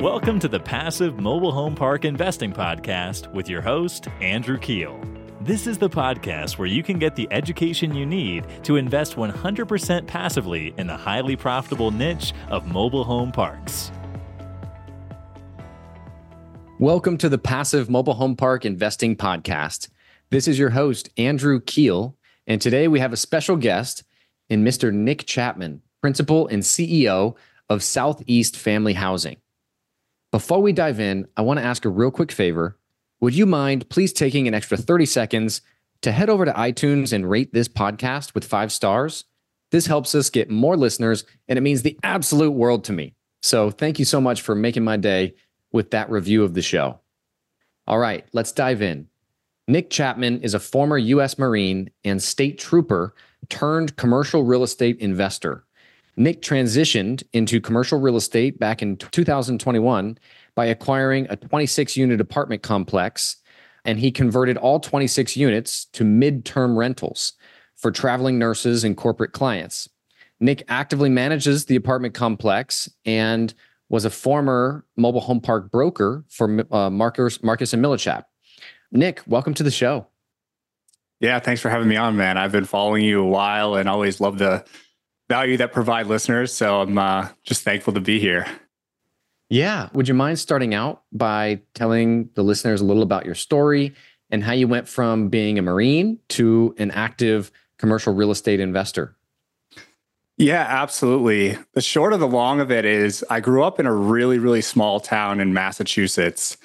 Welcome to the Passive Mobile Home Park Investing Podcast with your host, Andrew Keel. This is the podcast where you can get the education you need to invest 100% passively in the highly profitable niche of mobile home parks. Welcome to the Passive Mobile Home Park Investing Podcast. This is your host, Andrew Keel, and today we have a special guest in Mr. Nick Chapman, Principal and CEO of Southeast Family Housing. Before we dive in, I want to ask a real quick favor. Would you mind please taking an extra 30 seconds to head over to iTunes and rate this podcast with five stars? This helps us get more listeners, and it means the absolute world to me. So thank you so much for making my day with that review of the show. All right, let's dive in. Nick Chapman is a former U.S. Marine and state trooper turned commercial real estate investor. Nick transitioned into commercial real estate back in 2021 by acquiring a 26 unit apartment complex, and he converted all 26 units to mid-term rentals for traveling nurses and corporate clients. Nick actively manages the apartment complex and was a former mobile home park broker for uh, Marcus, Marcus and Millichap. Nick, welcome to the show. Yeah, thanks for having me on, man. I've been following you a while and always love the value that provide listeners. So I'm uh, just thankful to be here. Yeah. Would you mind starting out by telling the listeners a little about your story and how you went from being a Marine to an active commercial real estate investor? Yeah, absolutely. The short of the long of it is I grew up in a really, really small town in Massachusetts.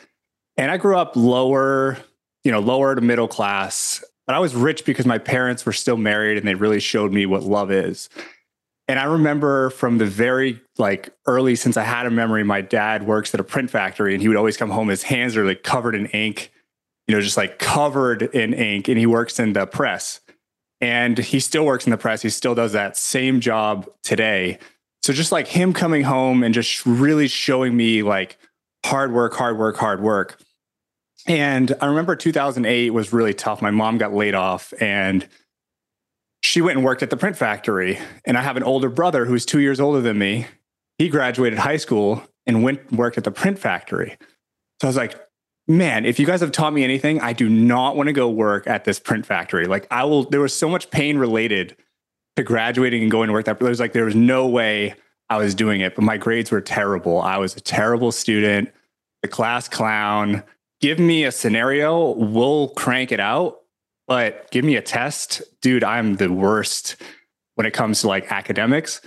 And I grew up lower, you know, lower to middle class. But I was rich because my parents were still married and they really showed me what love is. And I remember from the very like early since I had a memory, my dad works at a print factory and he would always come home, his hands are like covered in ink, you know, just like covered in ink. And he works in the press. And he still works in the press. He still does that same job today. So just like him coming home and just really showing me like hard work, hard work, hard work. And I remember 2008 was really tough. My mom got laid off and she went and worked at the print factory. And I have an older brother who's two years older than me. He graduated high school and went and worked at the print factory. So I was like, man, if you guys have taught me anything, I do not want to go work at this print factory. Like I will, there was so much pain related to graduating and going to work that there was like, there was no way I was doing it, but my grades were terrible. I was a terrible student, the class clown. Give me a scenario, we'll crank it out but give me a test, dude, I'm the worst when it comes to like academics.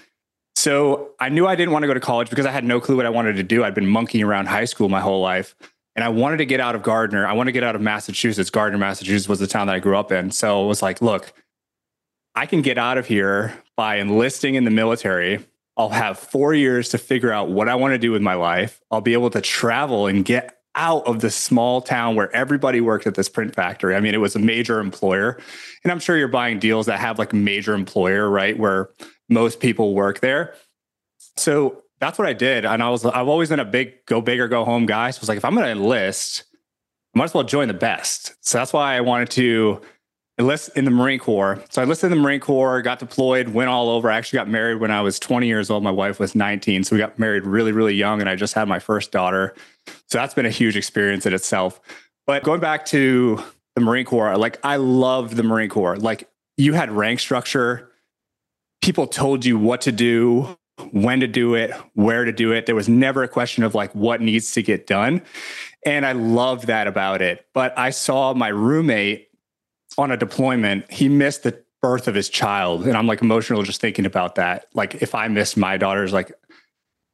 So I knew I didn't want to go to college because I had no clue what I wanted to do. I'd been monkeying around high school my whole life. And I wanted to get out of Gardner. I want to get out of Massachusetts. Gardner, Massachusetts was the town that I grew up in. So it was like, look, I can get out of here by enlisting in the military. I'll have four years to figure out what I want to do with my life. I'll be able to travel and get out of the small town where everybody worked at this print factory. I mean, it was a major employer. And I'm sure you're buying deals that have like major employer, right? Where most people work there. So that's what I did. And I was, I've always been a big go big or go home guy. So I was like, if I'm going to enlist, I might as well join the best. So that's why I wanted to enlist in the Marine Corps. So I enlisted in the Marine Corps, got deployed, went all over. I actually got married when I was 20 years old. My wife was 19. So we got married really, really young. And I just had my first daughter. So that's been a huge experience in itself. But going back to the Marine Corps, like I love the Marine Corps. Like you had rank structure, people told you what to do, when to do it, where to do it. There was never a question of like what needs to get done. And I love that about it. But I saw my roommate on a deployment, he missed the birth of his child. And I'm like emotional just thinking about that. Like if I missed my daughter's, like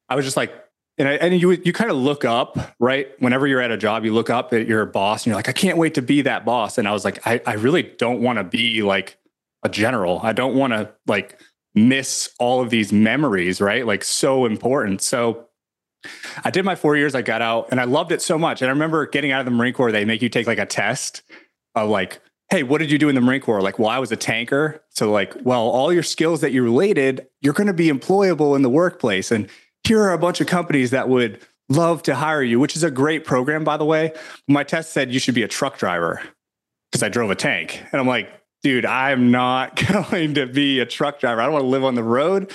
I was just like, and, I, and you you kind of look up right? Whenever you're at a job you look up at your boss and you're like i can't wait to be that boss. And i was like i, I really don't want to be like a general. I don't want to like miss all of these memories right? Like so important. So i did my four years i got out and i loved it so much. And i remember getting out of the marine corps they make you take like a test of like hey what did you do in the marine corps? Like well i was a tanker. So like well all your skills that you related you're going to be employable in the workplace. And here are a bunch of companies that would love to hire you, which is a great program, by the way. My test said you should be a truck driver because I drove a tank. And I'm like, dude, I'm not going to be a truck driver. I don't want to live on the road,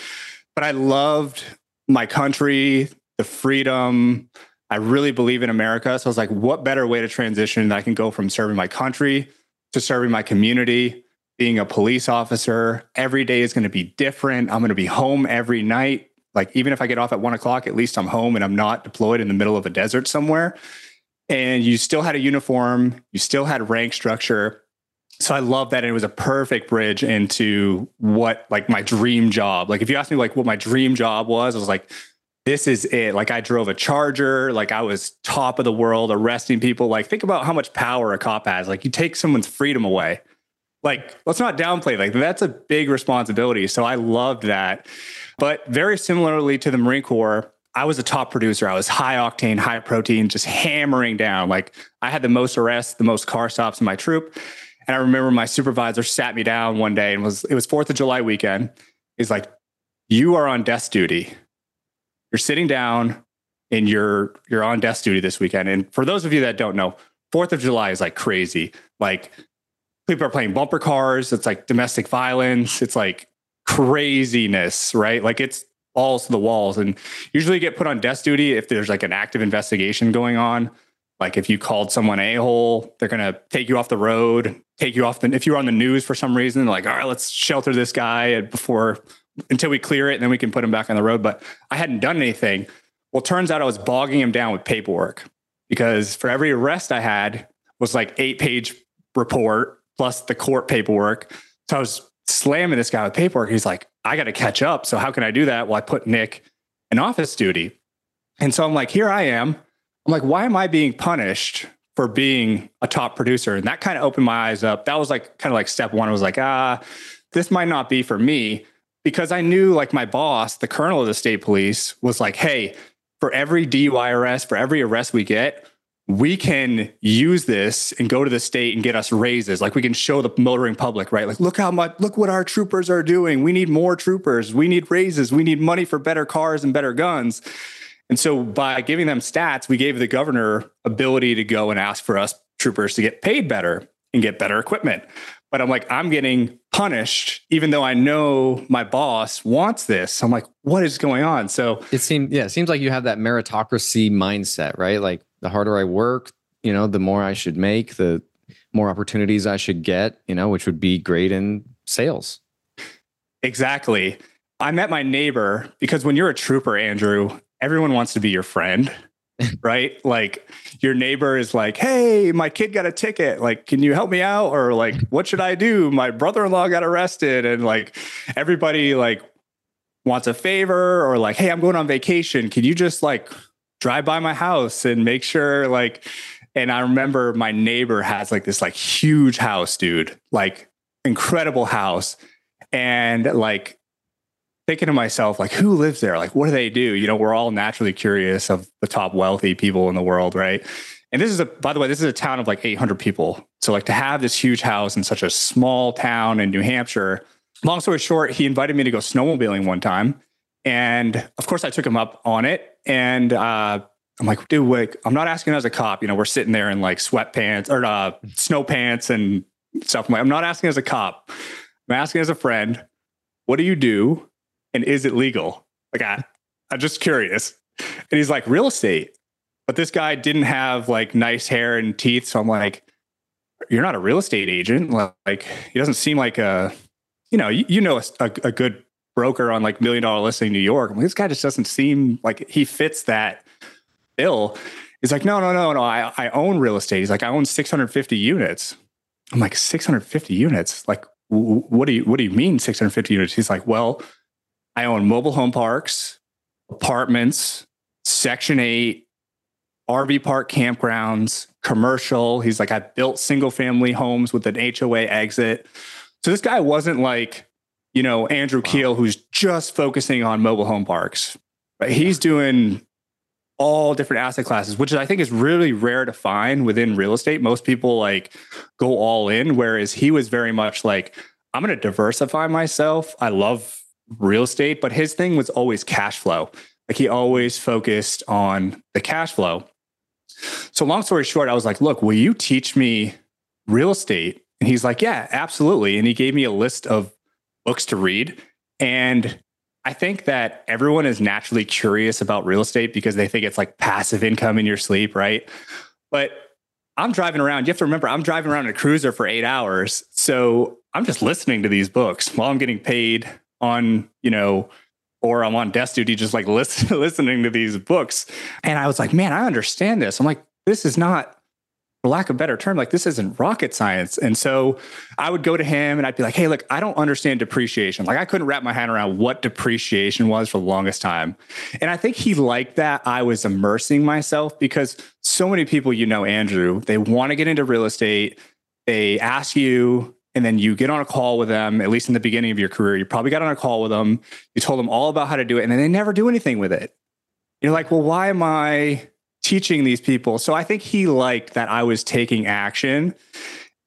but I loved my country, the freedom, I really believe in America. So I was like, what better way to transition that I can go from serving my country to serving my community, being a police officer. Every day is going to be different. I'm going to be home every night. Like, even if I get off at one o'clock, at least I'm home and I'm not deployed in the middle of a desert somewhere. And you still had a uniform, you still had rank structure. So I love that. And it was a perfect bridge into what like my dream job. Like, if you asked me like what my dream job was, I was like, this is it. Like I drove a charger, like I was top of the world arresting people. Like think about how much power a cop has. Like you take someone's freedom away. Like let's not downplay like that's a big responsibility. So I loved that. But very similarly to the Marine Corps, I was a top producer. I was high octane, high protein, just hammering down. Like I had the most arrests, the most car stops in my troop. And I remember my supervisor sat me down one day and was it was 4th of July weekend. He's like, "You are on desk duty." you're sitting down and you're you're on desk duty this weekend. And for those of you that don't know, Fourth of July is like crazy. Like people are playing bumper cars. It's like domestic violence. It's like craziness, right? Like it's balls to the walls. And usually get put on desk duty if there's like an active investigation going on. Like if you called someone a hole, they're gonna take you off the road, take you off the. If you're on the news for some reason, like all right, let's shelter this guy before until we clear it and then we can put him back on the road. But I hadn't done anything. Well, turns out I was bogging him down with paperwork because for every arrest I had was like eight page report plus the court paperwork. So I was slamming this guy with paperwork. He's like, I got to catch up. So how can I do that? Well, I put Nick in office duty. And so I'm like, here I am. I'm like, why am I being punished for being a top producer? And that kind of opened my eyes up. That was like kind of like step one. I was like, ah, this might not be for me because I knew like my boss, the colonel of the state police, was like, hey, for every DUI arrest, for every arrest we get, we can use this and go to the state and get us raises. Like we can show the motoring public, right? Like, look how much, look what our troopers are doing. We need more troopers. We need raises. We need money for better cars and better guns. And so by giving them stats, we gave the governor ability to go and ask for us troopers to get paid better and get better equipment but I'm like, I'm getting punished, even though I know my boss wants this. I'm like, what is going on? So it seems, yeah, it seems like you have that meritocracy mindset, right? Like the harder I work, you know, the more I should make, the more opportunities I should get, you know, which would be great in sales. Exactly. I met my neighbor because when you're a trooper, Andrew, everyone wants to be your friend. right? Like your neighbor is like, "Hey, my kid got a ticket. Like, can you help me out?" Or like, "What should I do? My brother-in-law got arrested." And like everybody like wants a favor or like, "Hey, I'm going on vacation. Can you just like drive by my house and make sure like and I remember my neighbor has like this like huge house, dude. Like incredible house. And like thinking to myself, like, who lives there? Like, what do they do? You know, we're all naturally curious of the top wealthy people in the world, right? And this is a, by the way, this is a town of like 800 people. So, like, to have this huge house in such a small town in New Hampshire, long story short, he invited me to go snowmobiling one time. And of course, I took him up on it. And uh, I'm like, dude, wait, I'm not asking as a cop. You know, we're sitting there in like sweatpants or uh, snow pants and stuff. I'm, like, I'm not asking as a cop. I'm asking as a friend. What do you do and is it legal? Like, I, I'm just curious. And he's like, real estate. But this guy didn't have like nice hair and teeth. So I'm like, you're not a real estate agent. Like, he doesn't seem like a, you know, you, you know, a, a, good broker on like million dollar listing in New York. Like, this guy just doesn't seem like he fits that bill. He's like, no, no, no, no. I, I own real estate. He's like, I own 650 units. I'm like, 650 units? Like, what do you what do you mean 650 units? He's like, well, I own mobile home parks, apartments, Section 8, RV park campgrounds, commercial. He's like, I built single family homes with an HOA exit. So this guy wasn't like, you know, Andrew wow. Keel, who's just focusing on mobile home parks. But he's doing all different asset classes, which I think is really rare to find within real estate. Most people like go all in, whereas he was very much like, I'm going to diversify myself. I love real estate, but his thing was always cash flow. Like he always focused on the cash flow. So, long story short, I was like, look, will you teach me real estate? And he's like, yeah, absolutely. And he gave me a list of books to read. And I think that everyone is naturally curious about real estate because they think it's like passive income in your sleep, right? But I'm driving around. You have to remember, I'm driving around in a cruiser for eight hours. So I'm just listening to these books while I'm getting paid on, you know, or I'm on desk duty, just like listen, listening to these books. And I was like, man, I understand this. I'm like, this is not for lack of better term, like this isn't rocket science. And so I would go to him and I'd be like, hey, look, I don't understand depreciation. Like I couldn't wrap my hand around what depreciation was for the longest time. And I think he liked that I was immersing myself because so many people, you know, Andrew, they want to get into real estate. They ask you, and then you get on a call with them, at least in the beginning of your career. You probably got on a call with them. You told them all about how to do it, and then they never do anything with it. You're like, well, why am I teaching these people. So I think he liked that I was taking action.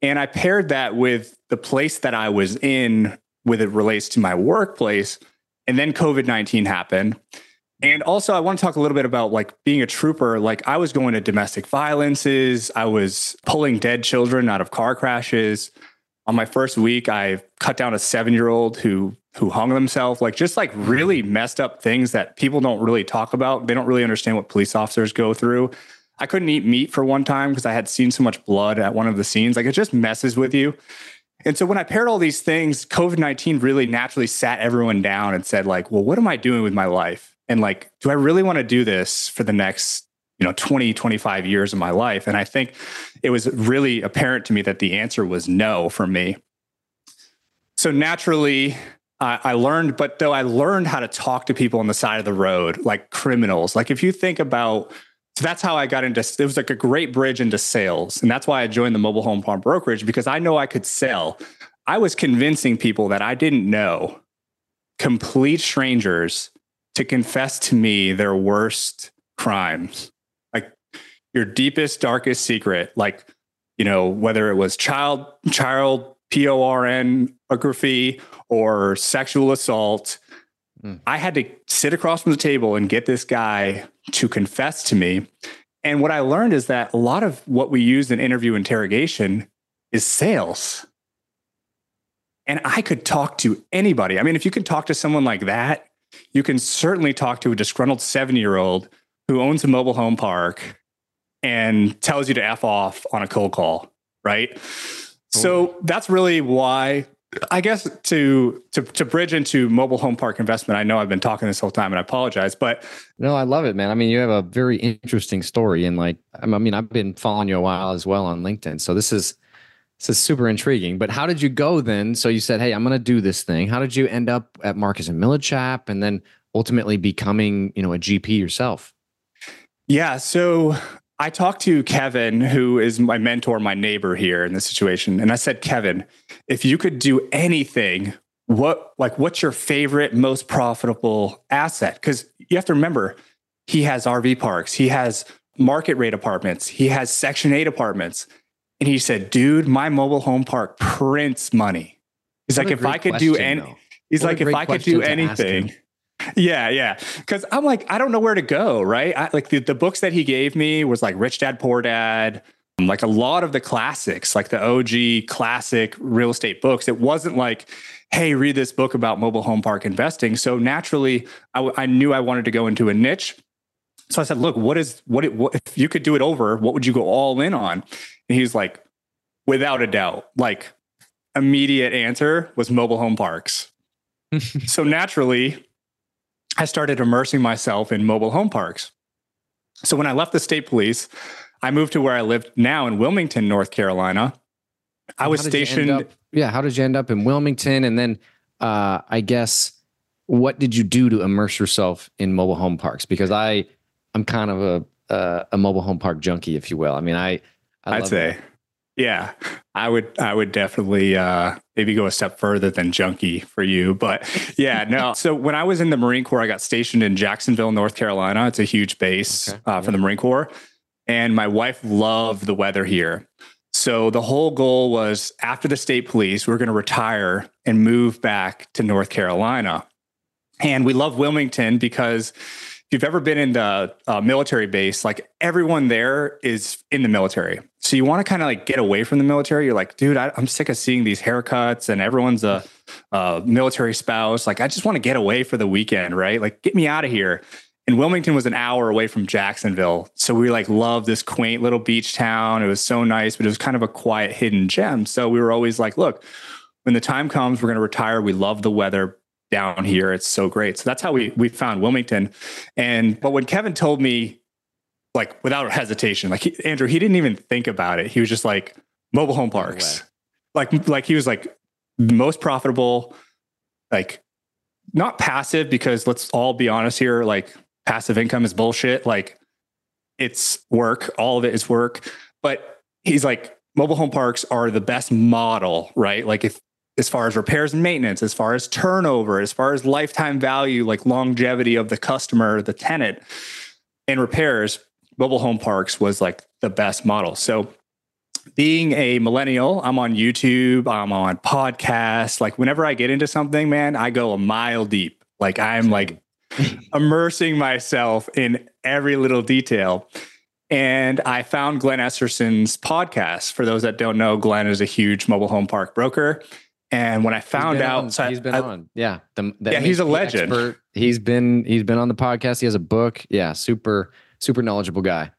And I paired that with the place that I was in with it relates to my workplace. And then COVID 19 happened. And also, I want to talk a little bit about like being a trooper. Like, I was going to domestic violences, I was pulling dead children out of car crashes. On my first week, I cut down a seven year old who who hung themselves, like just like really messed up things that people don't really talk about. They don't really understand what police officers go through. I couldn't eat meat for one time because I had seen so much blood at one of the scenes. Like it just messes with you. And so when I paired all these things, COVID 19 really naturally sat everyone down and said, like, well, what am I doing with my life? And like, do I really want to do this for the next, you know, 20, 25 years of my life? And I think it was really apparent to me that the answer was no for me. So naturally, I learned, but though I learned how to talk to people on the side of the road, like criminals. Like if you think about, so that's how I got into. It was like a great bridge into sales, and that's why I joined the mobile home farm brokerage because I know I could sell. I was convincing people that I didn't know, complete strangers, to confess to me their worst crimes, your deepest, darkest secret, like you know whether it was child child pornography or sexual assault. Mm. I had to sit across from the table and get this guy to confess to me. And what I learned is that a lot of what we use in interview interrogation is sales. And I could talk to anybody. I mean, if you can talk to someone like that, you can certainly talk to a disgruntled seven year old who owns a mobile home park and tells you to F off on a cold call, right? So that's really why I guess to to to bridge into mobile home park investment. I know I've been talking this whole time, and I apologize, but no, I love it, man. I mean, you have a very interesting story, and like, I mean, I've been following you a while as well on LinkedIn, so this is this is super intriguing. But how did you go then? So you said, "Hey, I'm going to do this thing." How did you end up at Marcus and Millichap, and then ultimately becoming, you know, a GP yourself? Yeah, so I talked to Kevin, who is my mentor, my neighbor here in this situation, and I said, Kevin, if you could do anything, what like what's your favorite, most profitable asset? Because you have to remember, he has RV parks, he has market rate apartments, he has Section 8 apartments. And he said, dude, my mobile home park prints money. He's what like, if I could question, do any, he's what like, if I could do anything, yeah, yeah. Because I'm like, I don't know where to go, right? I, like the, the books that he gave me was like Rich Dad Poor Dad, um, like a lot of the classics, like the OG classic real estate books. It wasn't like, hey, read this book about mobile home park investing. So naturally, I, I knew I wanted to go into a niche. So I said, look, what is what, it, what if you could do it over? What would you go all in on? And he's like, without a doubt, like immediate answer was mobile home parks. so naturally, I started immersing myself in mobile home parks. So when I left the state police, I moved to where I lived now in Wilmington, North Carolina. I was stationed. Up, yeah. How did you end up in Wilmington? And then uh, I guess what did you do to immerse yourself in mobile home parks? Because I, I'm kind of a uh, a mobile home park junkie, if you will. I mean, I, I would say, yeah, I would I would definitely uh, maybe go a step further than junkie for you, but yeah, no. so when I was in the Marine Corps, I got stationed in Jacksonville, North Carolina. It's a huge base okay. uh, for the Marine Corps, and my wife loved the weather here. So the whole goal was after the state police, we are going to retire and move back to North Carolina. And we love Wilmington because if you've ever been in the uh, military base, like everyone there is in the military. So you want to kind of like get away from the military. You're like, dude, I, am sick of seeing these haircuts and everyone's a uh, military spouse. Like, I just want to get away for the weekend, right? Like, get me out of here. And Wilmington was an hour away from Jacksonville. So we like loved this quaint little beach town. It was so nice, but it was kind of a quiet hidden gem. So we were always like, look, when the time comes, we're going to retire. We love the weather down here. It's so great. So that's how we we found Wilmington. And but when Kevin told me, like without hesitation, like he, Andrew, he didn't even think about it. He was just like mobile home parks. like like he was like most profitable, like not passive because let's all be honest here, like passive income is bullshit. Like it's work, all of it is work. But he's like mobile home parks are the best model, right? Like if as far as repairs and maintenance, as far as turnover, as far as lifetime value, like longevity of the customer, the tenant, and repairs, mobile home parks was like the best model. So, being a millennial, I'm on YouTube, I'm on podcasts. Like, whenever I get into something, man, I go a mile deep. Like, I'm like immersing myself in every little detail. And I found Glenn Esterson's podcast. For those that don't know, Glenn is a huge mobile home park broker. And when I found out, on, so he's been I, on. Yeah, the, the yeah, he's a legend. Expert. He's been he's been on the podcast. He has a book. Yeah, super super knowledgeable guy.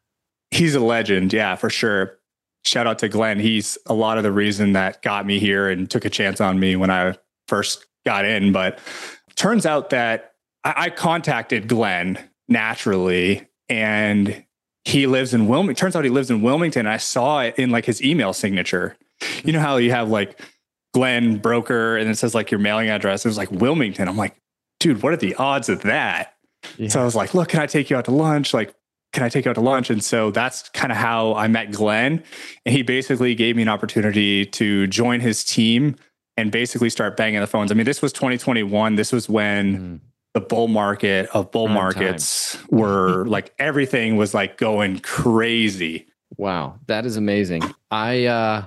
He's a legend. Yeah, for sure. Shout out to Glenn. He's a lot of the reason that got me here and took a chance on me when I first got in. But turns out that I, I contacted Glenn naturally, and he lives in Wilmington. Turns out he lives in Wilmington. I saw it in like his email signature. You know how you have like Glenn broker and it says like your mailing address. It was like Wilmington. I'm like, dude, what are the odds of that? Yeah. So I was like, look, can I take you out to lunch? Like, can I take you out to lunch? And so that's kind of how I met Glenn. And he basically gave me an opportunity to join his team and basically start banging the phones. I mean, this was 2021. This was when mm. the bull market of bull On markets time. were like everything was like going crazy. Wow, that is amazing. I uh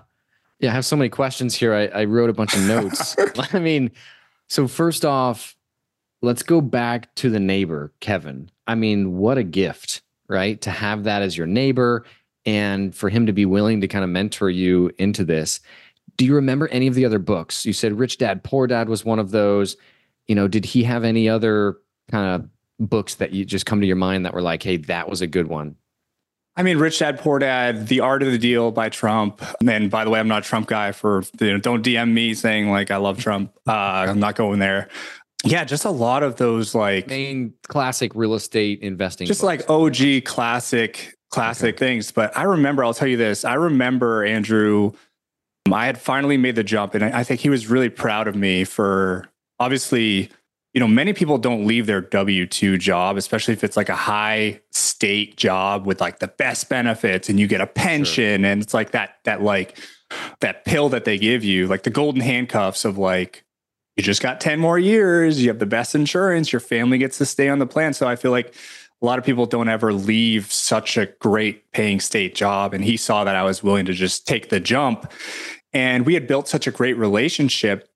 yeah, I have so many questions here. I, I wrote a bunch of notes. I mean, so first off, let's go back to the neighbor, Kevin. I mean, what a gift, right? To have that as your neighbor and for him to be willing to kind of mentor you into this. Do you remember any of the other books? You said Rich Dad, Poor Dad was one of those. You know, did he have any other kind of books that you just come to your mind that were like, hey, that was a good one? I mean, Rich Dad Poor Dad, The Art of the Deal by Trump. And by the way, I'm not a Trump guy for you know, don't DM me saying like I love Trump. Uh, I'm not going there. Yeah, just a lot of those like main classic real estate investing. Just books. like OG classic classic okay. things. But I remember, I'll tell you this. I remember Andrew. I had finally made the jump, and I think he was really proud of me for obviously you know, many people don't leave their W 2 job, especially if it's like a high state job with like the best benefits and you get a pension sure. and it's like that, that like that pill that they give you, like the golden handcuffs of like, you just got 10 more years, you have the best insurance, your family gets to stay on the plan. So I feel like a lot of people don't ever leave such a great paying state job. And he saw that I was willing to just take the jump. And we had built such a great relationship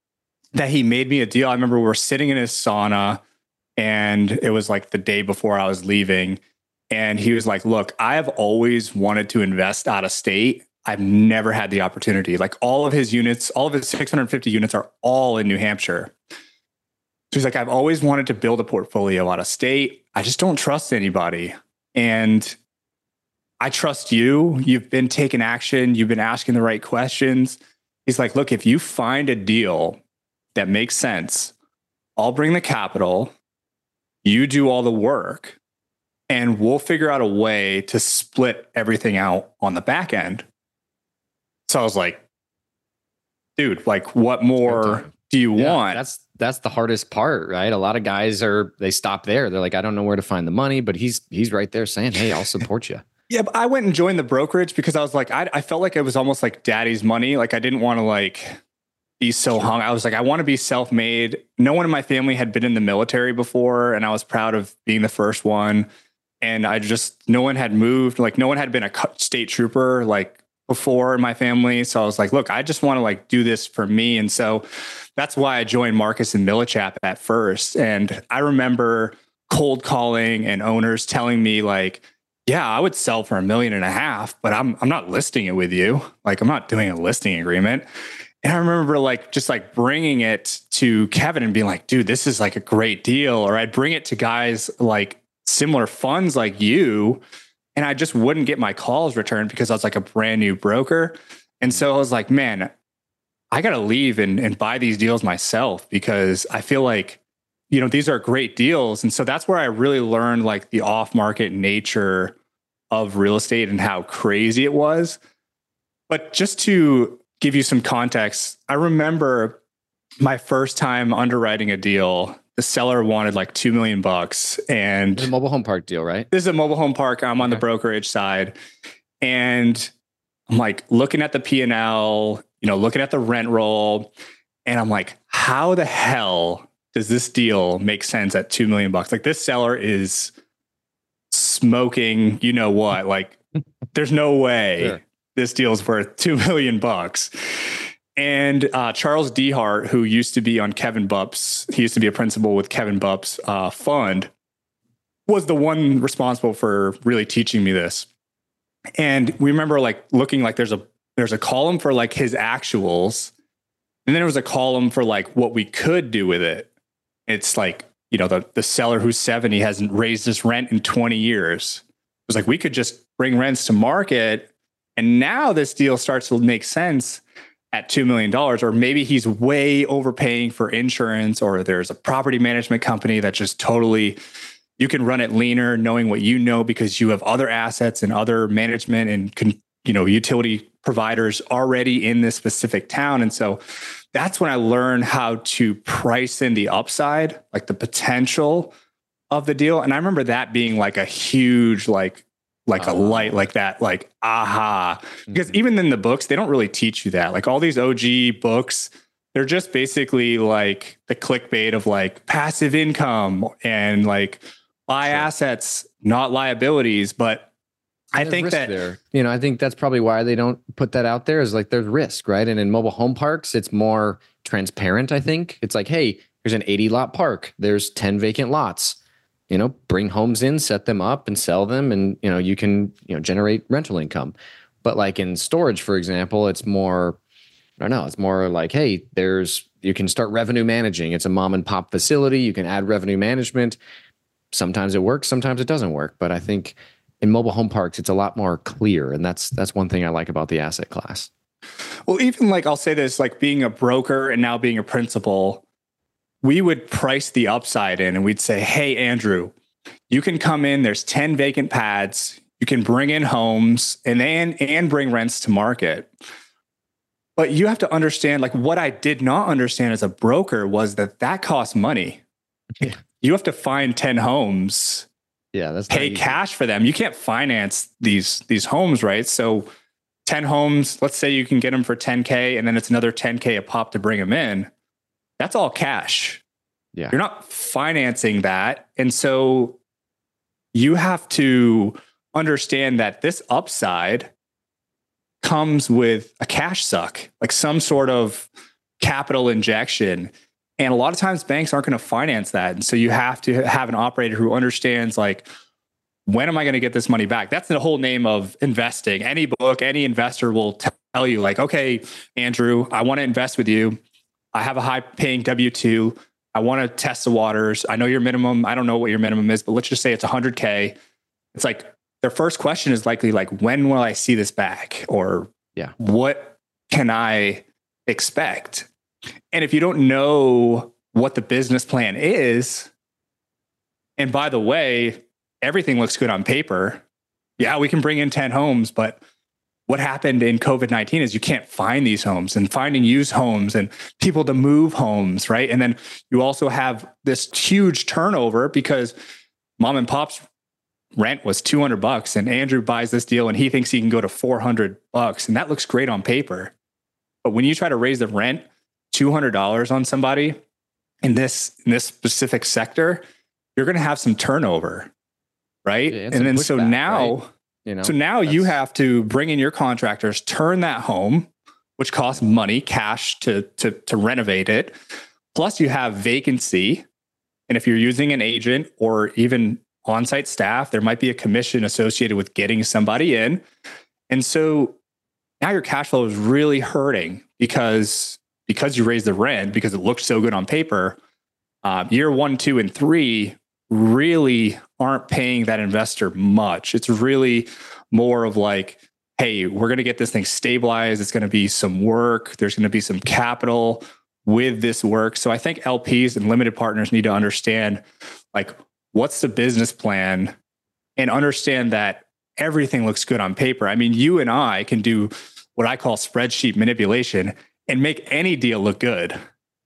that he made me a deal. I remember we were sitting in his sauna and it was like the day before I was leaving. And he was like, Look, I have always wanted to invest out of state. I've never had the opportunity. Like all of his units, all of his 650 units are all in New Hampshire. So he's like, I've always wanted to build a portfolio out of state. I just don't trust anybody. And I trust you. You've been taking action, you've been asking the right questions. He's like, Look, if you find a deal that makes sense. I'll bring the capital, you do all the work, and we'll figure out a way to split everything out on the back end. So I was like, dude, like what more do you yeah, want? That's that's the hardest part, right? A lot of guys are they stop there. They're like, I don't know where to find the money, but he's he's right there saying, Hey, I'll support you. Yeah, but I went and joined the brokerage because I was like, I, I felt like it was almost like daddy's money. Like I didn't want to like be so hung. I was like, I want to be self made. No one in my family had been in the military before, and I was proud of being the first one. And I just, no one had moved. Like, no one had been a state trooper like before in my family. So I was like, look, I just want to like do this for me. And so that's why I joined Marcus and Millichap at first. And I remember cold calling and owners telling me like, yeah, I would sell for a million and a half, but I'm I'm not listing it with you. Like I'm not doing a listing agreement. And I remember like just like bringing it to Kevin and being like, dude, this is like a great deal. Or I'd bring it to guys like similar funds like you. And I just wouldn't get my calls returned because I was like a brand new broker. And so I was like, man, I got to leave and, and buy these deals myself because I feel like, you know, these are great deals. And so that's where I really learned like the off market nature of real estate and how crazy it was. But just to give you some context, I remember my first time underwriting a deal. The seller wanted like two million bucks, and the mobile home park deal, right? This is a mobile home park. I'm on okay. the brokerage side, and I'm like looking at the P and L, you know, looking at the rent roll, and I'm like, how the hell does this deal make sense at two million bucks? Like this seller is smoking, you know what? Like, there's no way sure. This deal's worth two million bucks. And uh, Charles Dehart, who used to be on Kevin Bupp's, he used to be a principal with Kevin Bupp's uh, fund, was the one responsible for really teaching me this. And we remember like looking like there's a there's a column for like his actuals, and then there was a column for like what we could do with it. It's like you know, the, the seller who's 70 hasn't raised his rent in 20 years. It was like, we could just bring rents to market. And now this deal starts to make sense at $2 million, or maybe he's way overpaying for insurance, or there's a property management company that just totally, you can run it leaner knowing what you know because you have other assets and other management and, you know, utility providers already in this specific town. And so that's when I learned how to price in the upside, like the potential of the deal. And I remember that being like a huge, like, like uh, a light like that, like aha. Because mm-hmm. even in the books, they don't really teach you that. Like all these OG books, they're just basically like the clickbait of like passive income and like buy sure. assets, not liabilities. But I think that there. you know, I think that's probably why they don't put that out there is like there's risk, right? And in mobile home parks, it's more transparent, I think. It's like, hey, here's an 80 lot park. There's 10 vacant lots. You know, bring homes in, set them up and sell them and you know, you can, you know, generate rental income. But like in storage, for example, it's more I don't know, it's more like, hey, there's you can start revenue managing. It's a mom and pop facility. You can add revenue management. Sometimes it works, sometimes it doesn't work. But I think in mobile home parks it's a lot more clear and that's that's one thing i like about the asset class well even like i'll say this like being a broker and now being a principal we would price the upside in and we'd say hey andrew you can come in there's 10 vacant pads you can bring in homes and then and bring rents to market but you have to understand like what i did not understand as a broker was that that costs money yeah. you have to find 10 homes yeah, that's pay cash for them. You can't finance these these homes, right? So 10 homes, let's say you can get them for 10k and then it's another 10k a pop to bring them in. That's all cash. Yeah. You're not financing that. And so you have to understand that this upside comes with a cash suck, like some sort of capital injection. And a lot of times banks aren't going to finance that. And so you have to have an operator who understands like, when am I going to get this money back? That's the whole name of investing. Any book, any investor will tell you, like, okay, Andrew, I want to invest with you. I have a high paying W 2. I want to test the waters. I know your minimum. I don't know what your minimum is, but let's just say it's 100K. It's like their first question is likely like, when will I see this back? Or yeah, what can I expect? And if you don't know what the business plan is, and by the way, everything looks good on paper. Yeah, we can bring in 10 homes, but what happened in COVID 19 is you can't find these homes and finding used homes and people to move homes, right? And then you also have this huge turnover because mom and pop's rent was 200 bucks and Andrew buys this deal and he thinks he can go to 400 bucks and that looks great on paper. But when you try to raise the rent $200 on somebody in this in this specific sector, you're going to have some turnover, right? Yeah, and then so now, right? You know, so now you have to bring in your contractors, turn that home, which costs money, cash to to to renovate it. Plus, you have vacancy, and if you're using an agent or even on-site staff, there might be a commission associated with getting somebody in, and so now your cash flow is really hurting because because you raised the rent because it looks so good on paper. Uh, year one, two, and three really aren't paying that investor much. It's really more of like, hey, we're going to get this thing stabilized. It's going to be some work. There's going to be some capital with this work. So I think LPs and limited partners need to understand like what's the business plan and understand that everything looks good on paper. I mean, you and I can do what I call spreadsheet manipulation and make any deal look good. Oh,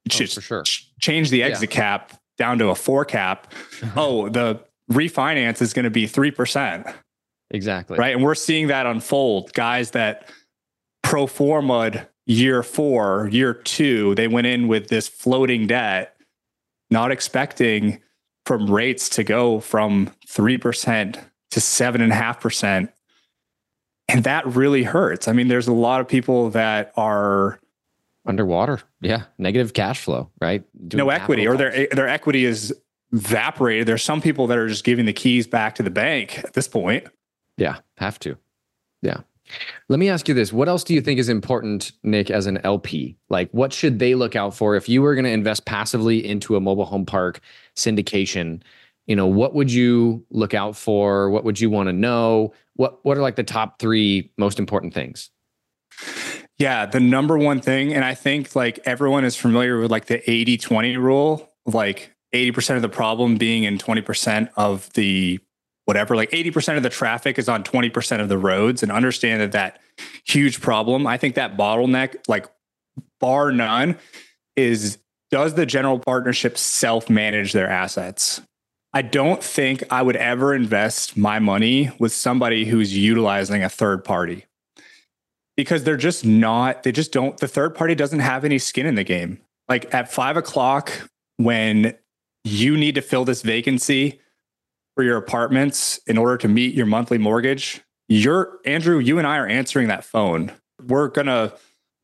just for sure. change the exit yeah. cap down to a four cap. oh, the refinance is going to be 3%. Exactly. Right. And we're seeing that unfold. Guys that pro forma year four, year two, they went in with this floating debt, not expecting from rates to go from 3% to 7.5%. And that really hurts. I mean, there's a lot of people that are underwater. Yeah. Negative cash flow, right? Doing no equity or their, their equity is evaporated. There's some people that are just giving the keys back to the bank at this point. Yeah. Have to. Yeah. Let me ask you this. What else do you think is important, Nick, as an LP? Like, what should they look out for if you were going to invest passively into a mobile home park syndication? You know, what would you look out for? What would you want to know? What What are like the top three most important things? Yeah, the number one thing, and I think like everyone is familiar with like the 80 20 rule, like 80% of the problem being in 20% of the whatever, like 80% of the traffic is on 20% of the roads and understand that that huge problem. I think that bottleneck, like bar none, is does the general partnership self manage their assets? I don't think I would ever invest my money with somebody who's utilizing a third party because they're just not, they just don't, the third party doesn't have any skin in the game. Like at five o'clock, when you need to fill this vacancy, for your apartments in order to meet your monthly mortgage, you're Andrew, you and I are answering that phone. We're going to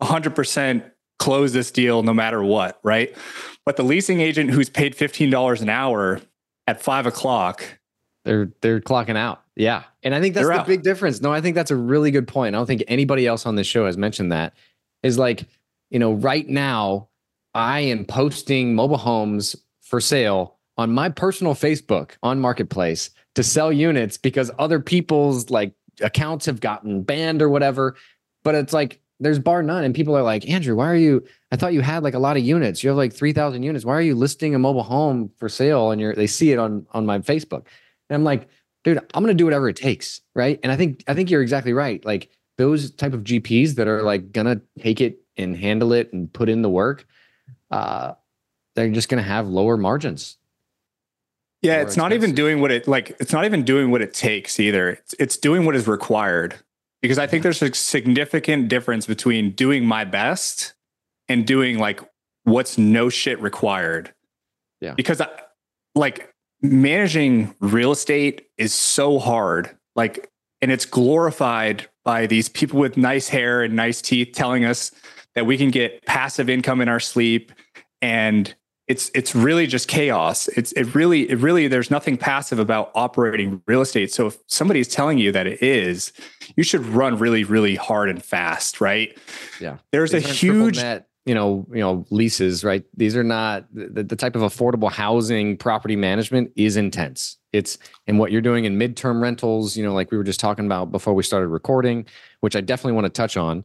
100% close this deal no matter what, right? But the leasing agent who's paid $15 an hour at five o'clock, they're they're clocking out. Yeah. And I think that's the out. big difference. No, I think that's a really good point. I don't think anybody else on this show has mentioned that. Is like, you know, right now I am posting mobile homes for sale on my personal Facebook on Marketplace to sell units because other people's like accounts have gotten banned or whatever. But it's like there's bar none, and people are like, Andrew, why are you? I thought you had like a lot of units. You have like three thousand units. Why are you listing a mobile home for sale? And you're they see it on on my Facebook, and I'm like, dude, I'm gonna do whatever it takes, right? And I think I think you're exactly right. Like those type of GPs that are like gonna take it and handle it and put in the work, uh, they're just gonna have lower margins yeah, it's not even doing what it like. It's not even doing what it takes either. It's, it's doing what is required because I think mm-hmm. there's a significant difference between doing my best and doing like what's no shit required. Yeah. Because I, like managing real estate is so hard. Like, and it's glorified by these people with nice hair and nice teeth telling us that we can get passive income in our sleep and it's it's really just chaos. It's it really it really there's nothing passive about operating real estate. So if somebody's telling you that it is, you should run really really hard and fast, right? Yeah. There's These a huge net, you know, you know, leases, right? These are not the, the type of affordable housing property management is intense. It's and what you're doing in midterm rentals, you know, like we were just talking about before we started recording, which I definitely want to touch on.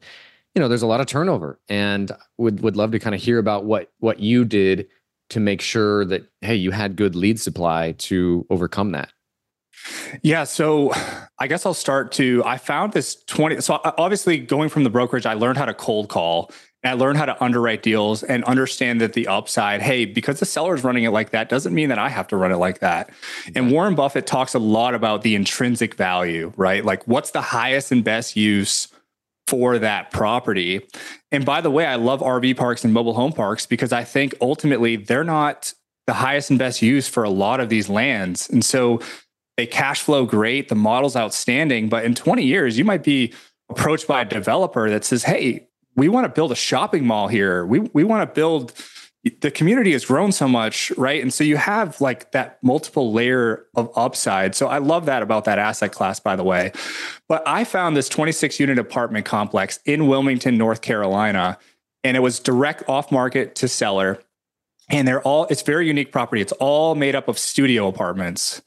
You know, there's a lot of turnover and would would love to kind of hear about what what you did to make sure that hey you had good lead supply to overcome that? Yeah so i guess i'll start to i found this 20 so uh, obviously going from the brokerage i learned how to cold call and i learned how to underwrite deals and understand that the upside hey because the seller's running it like that doesn't mean that i have to run it like that. And warren buffett talks a lot about the intrinsic value right? Like what's the highest and best use for that property. And by the way, I love RV parks and mobile home parks because I think ultimately they're not the highest and best use for a lot of these lands. And so they cash flow great, the model's outstanding, but in 20 years, you might be approached by a developer that says, Hey, we want to build a shopping mall here. We, we want to build the community has grown so much, right? And so you have like that multiple layer of upside. So I love that about that asset class, by the way. But I found this 26 unit apartment complex in Wilmington, North Carolina. and it was direct off market to seller. And they're all, it's very unique property. It's all made up of studio apartments.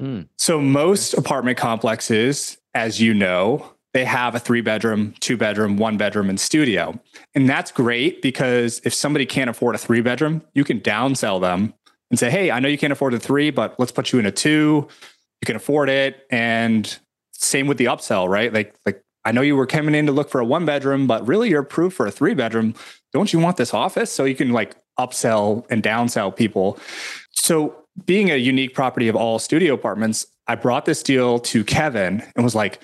Mm. So most apartment complexes, as you know, they have a three bedroom, two bedroom, one bedroom, and studio. And that's great because if somebody can't afford a three bedroom, you can downsell them and say, Hey, I know you can't afford a three, but let's put you in a two. You can afford it. And same with the upsell, right? Like, like I know you were coming in to look for a one bedroom, but really you're approved for a three bedroom. Don't you want this office? So you can like upsell and downsell people. So being a unique property of all studio apartments, I brought this deal to Kevin and was like,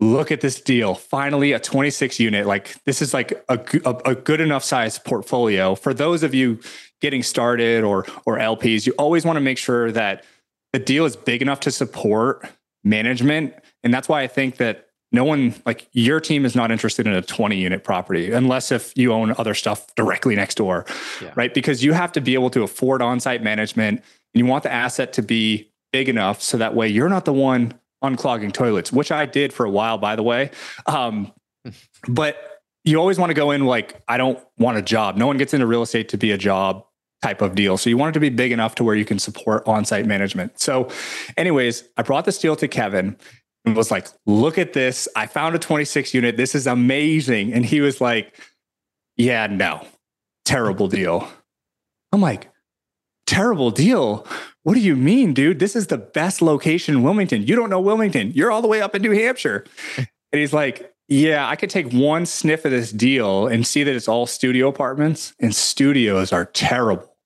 look at this deal. Finally, a 26 unit. Like this is like a, a, a, good enough size portfolio for those of you getting started or or LPs. You always want to make sure that the deal is big enough to support management, and that's why I think that no one like your team is not interested in a 20 unit property unless if you own other stuff directly next door, yeah. right? Because you have to be able to afford on-site management, and you want the asset to be big enough so that way you're not the one unclogging toilets, which I did for a while, by the way. Um, but you always want to go in like, I don't want a job. No one gets into real estate to be a job type of deal. So you want it to be big enough to where you can support on-site management. So, anyways, I brought this deal to Kevin and was like, look at this. I found a 26 unit. This is amazing. And he was like, yeah, no, terrible deal. I'm like, terrible deal. What do you mean, dude? This is the best location in Wilmington. You don't know Wilmington. You're all the way up in New Hampshire. and he's like, Yeah, I could take one sniff of this deal and see that it's all studio apartments, and studios are terrible.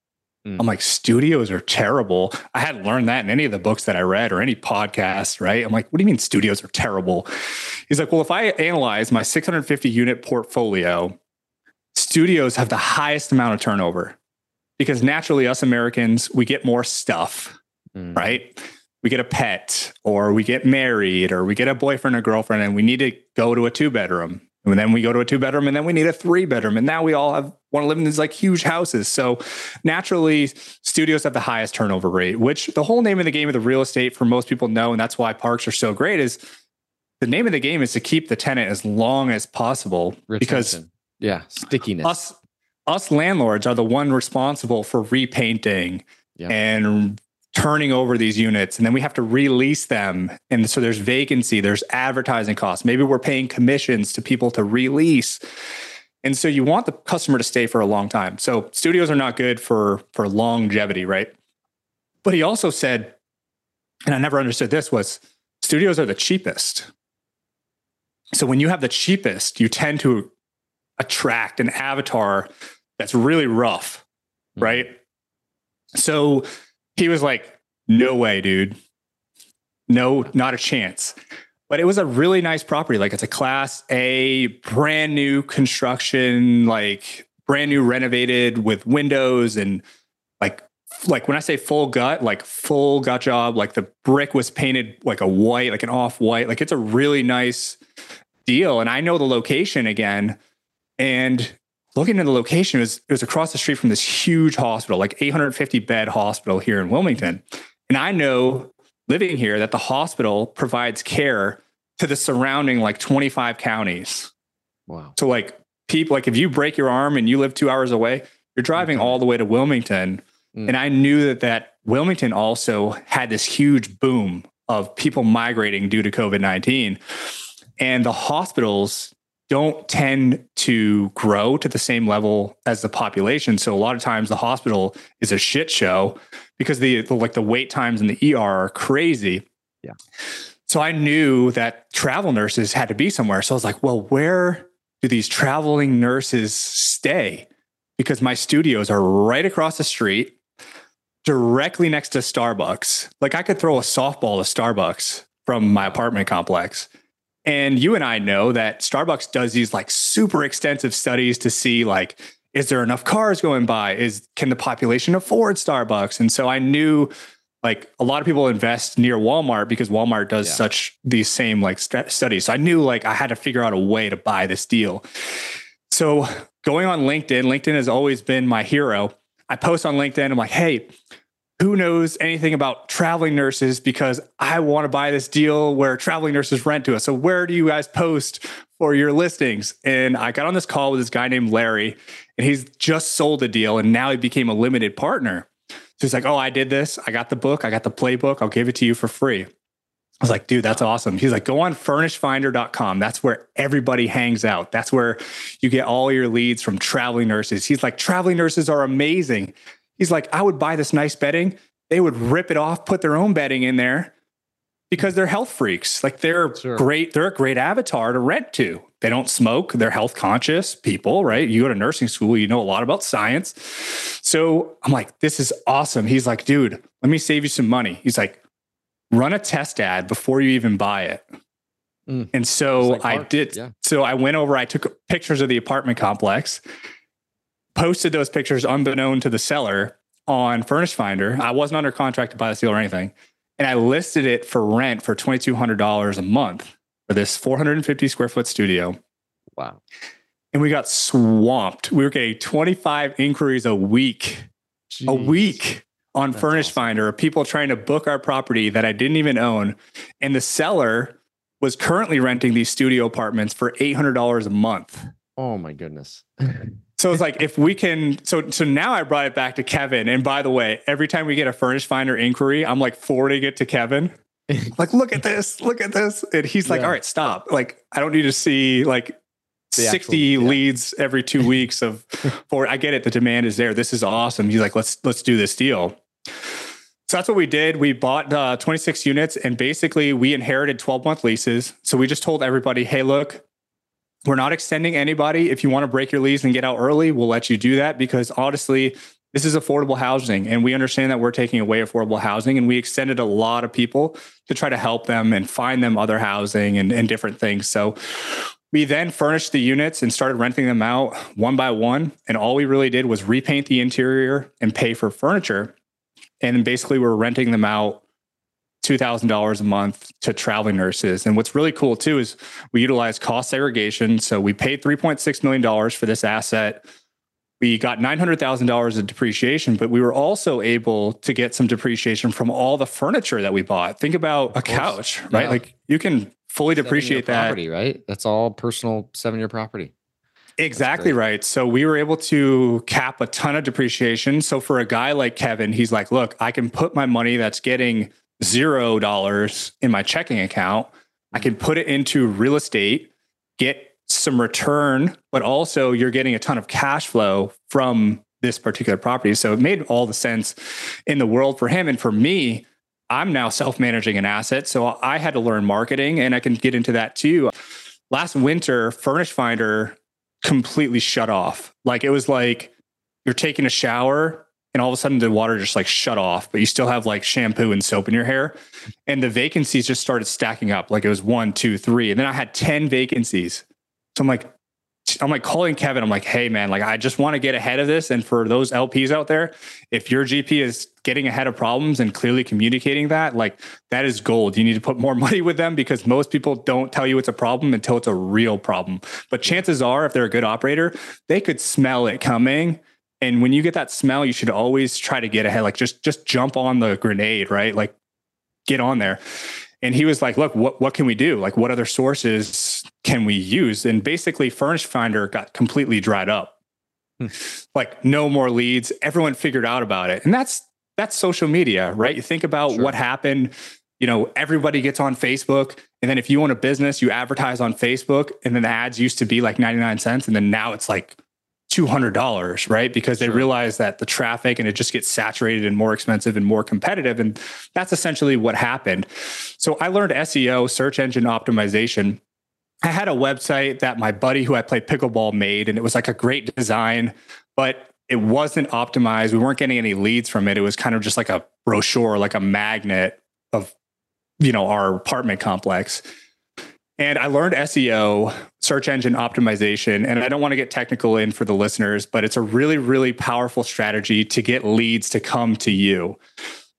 Mm. I'm like, studios are terrible. I hadn't learned that in any of the books that I read or any podcasts, right? I'm like, what do you mean studios are terrible? He's like, well, if I analyze my 650 unit portfolio, studios have the highest amount of turnover because naturally us Americans, we get more stuff, mm. right? We get a pet or we get married or we get a boyfriend or girlfriend and we need to go to a two bedroom. And then we go to a two bedroom and then we need a three bedroom. And now we all have want to live in these like huge houses. So naturally, studios have the highest turnover rate, which the whole name of the game of the real estate for most people know. And that's why parks are so great is the name of the game is to keep the tenant as long as possible Retention. because yeah, stickiness. Us us landlords are the one responsible for repainting yep. and turning over these units and then we have to release them. And so there's vacancy there's advertising costs. Maybe we're paying commissions to people to release. And so you want the customer to stay for a long time. So studios are not good for for longevity right? But he also said and i never understood this was studios are the cheapest. So when you have the cheapest you tend to attract an avatar that's really rough, mm-hmm. right? So he was like, no way, dude. No, not a chance. But it was a really nice property. Like it's a class A, brand new construction, like brand new renovated with windows and like like when I say full gut, like full gut job, like the brick was painted like a white, like an off white. Like it's a really nice deal. And I know the location again. And looking at the location, it was, it was across the street from this huge hospital, like 850 bed hospital here in Wilmington. And I know living here that the hospital provides care to the surrounding like 25 counties. Wow. So like people, like if you break your arm and you live two hours away, you're driving all the way to Wilmington. Mm. And I knew that that Wilmington also had this huge boom of people migrating due to COVID 19. And the hospitals don't tend to grow to the same level as the population. So a lot of times the hospital is a shit show because the, the like the wait times in the ER are crazy. Yeah. So I knew that travel nurses had to be somewhere. So I was like, well, where do these traveling nurses stay? Because my studios are right across the street, directly next to Starbucks. Like I could throw a softball to Starbucks from my apartment complex. And you and I know that Starbucks does these like super extensive studies to see like is there enough cars going by? Is can the population afford Starbucks? And so I knew like a lot of people invest near Walmart because Walmart does yeah. such these same like st- studies. So I knew like I had to figure out a way to buy this deal. So going on LinkedIn, LinkedIn has always been my hero. I post on LinkedIn. I'm like, hey, who knows anything about traveling nurses because I want to buy this deal where traveling nurses rent to us. So where do you guys post for your listings? And I got on this call with this guy named Larry, and he's just sold a deal and now he became a limited partner. So he's like, Oh, I did this. I got the book. I got the playbook. I'll give it to you for free. I was like, dude, that's awesome. He's like, go on furnishfinder.com. That's where everybody hangs out. That's where you get all your leads from traveling nurses. He's like, traveling nurses are amazing. He's like, I would buy this nice bedding. They would rip it off, put their own bedding in there because they're health freaks. Like they're sure. great, they're a great avatar to rent to. They don't smoke, they're health conscious people, right? You go to nursing school, you know a lot about science. So I'm like, this is awesome. He's like, dude, let me save you some money. He's like, run a test ad before you even buy it. Mm. And so like I did. Yeah. So I went over, I took pictures of the apartment complex, posted those pictures unbeknown to the seller on Furnish Finder. I wasn't under contract to buy the deal or anything. And I listed it for rent for $2,200 a month for this 450 square foot studio. Wow. And we got swamped. We were getting 25 inquiries a week, Jeez. a week on That's Furnish awesome. Finder of people trying to book our property that I didn't even own. And the seller was currently renting these studio apartments for $800 a month. Oh my goodness. so it's like if we can so so now I brought it back to Kevin. And by the way, every time we get a furnish finder inquiry, I'm like forwarding it to Kevin. like, look at this, look at this. And he's like, yeah. all right, stop. Like, I don't need to see like the 60 actual, yeah. leads every two weeks of for I get it, the demand is there. This is awesome. He's like, let's let's do this deal. So that's what we did. We bought uh, 26 units and basically we inherited 12 month leases. So we just told everybody, hey, look, we're not extending anybody. If you want to break your lease and get out early, we'll let you do that because honestly, this is affordable housing. And we understand that we're taking away affordable housing. And we extended a lot of people to try to help them and find them other housing and, and different things. So we then furnished the units and started renting them out one by one. And all we really did was repaint the interior and pay for furniture. And basically, we're renting them out $2,000 a month to traveling nurses. And what's really cool too is we utilize cost segregation. So we paid $3.6 million for this asset. We got $900,000 of depreciation, but we were also able to get some depreciation from all the furniture that we bought. Think about a couch, right? Yeah. Like you can fully depreciate that. Property, right? That's all personal seven year property. Exactly right. So we were able to cap a ton of depreciation. So for a guy like Kevin, he's like, look, I can put my money that's getting zero dollars in my checking account. I can put it into real estate, get some return, but also you're getting a ton of cash flow from this particular property. So it made all the sense in the world for him. And for me, I'm now self managing an asset. So I had to learn marketing and I can get into that too. Last winter, Furnish Finder completely shut off. Like it was like you're taking a shower and all of a sudden the water just like shut off, but you still have like shampoo and soap in your hair. And the vacancies just started stacking up. Like it was one, two, three. And then I had 10 vacancies. So I'm like, I'm like calling Kevin. I'm like, hey man, like I just want to get ahead of this. And for those LPs out there, if your GP is getting ahead of problems and clearly communicating that, like that is gold. You need to put more money with them because most people don't tell you it's a problem until it's a real problem. But chances are, if they're a good operator, they could smell it coming. And when you get that smell, you should always try to get ahead. Like just just jump on the grenade, right? Like get on there. And he was like, look, what, what can we do? Like, what other sources can we use? And basically, Furnish Finder got completely dried up. Hmm. Like, no more leads. Everyone figured out about it. And that's that's social media, right? You think about sure. what happened. You know, everybody gets on Facebook. And then if you own a business, you advertise on Facebook. And then the ads used to be like 99 cents. And then now it's like $200, right? Because they sure. realize that the traffic and it just gets saturated and more expensive and more competitive. And that's essentially what happened. So I learned SEO, search engine optimization. I had a website that my buddy who I play pickleball made, and it was like a great design, but it wasn't optimized. We weren't getting any leads from it. It was kind of just like a brochure, like a magnet of, you know, our apartment complex. And I learned SEO, search engine optimization. And I don't want to get technical in for the listeners, but it's a really, really powerful strategy to get leads to come to you.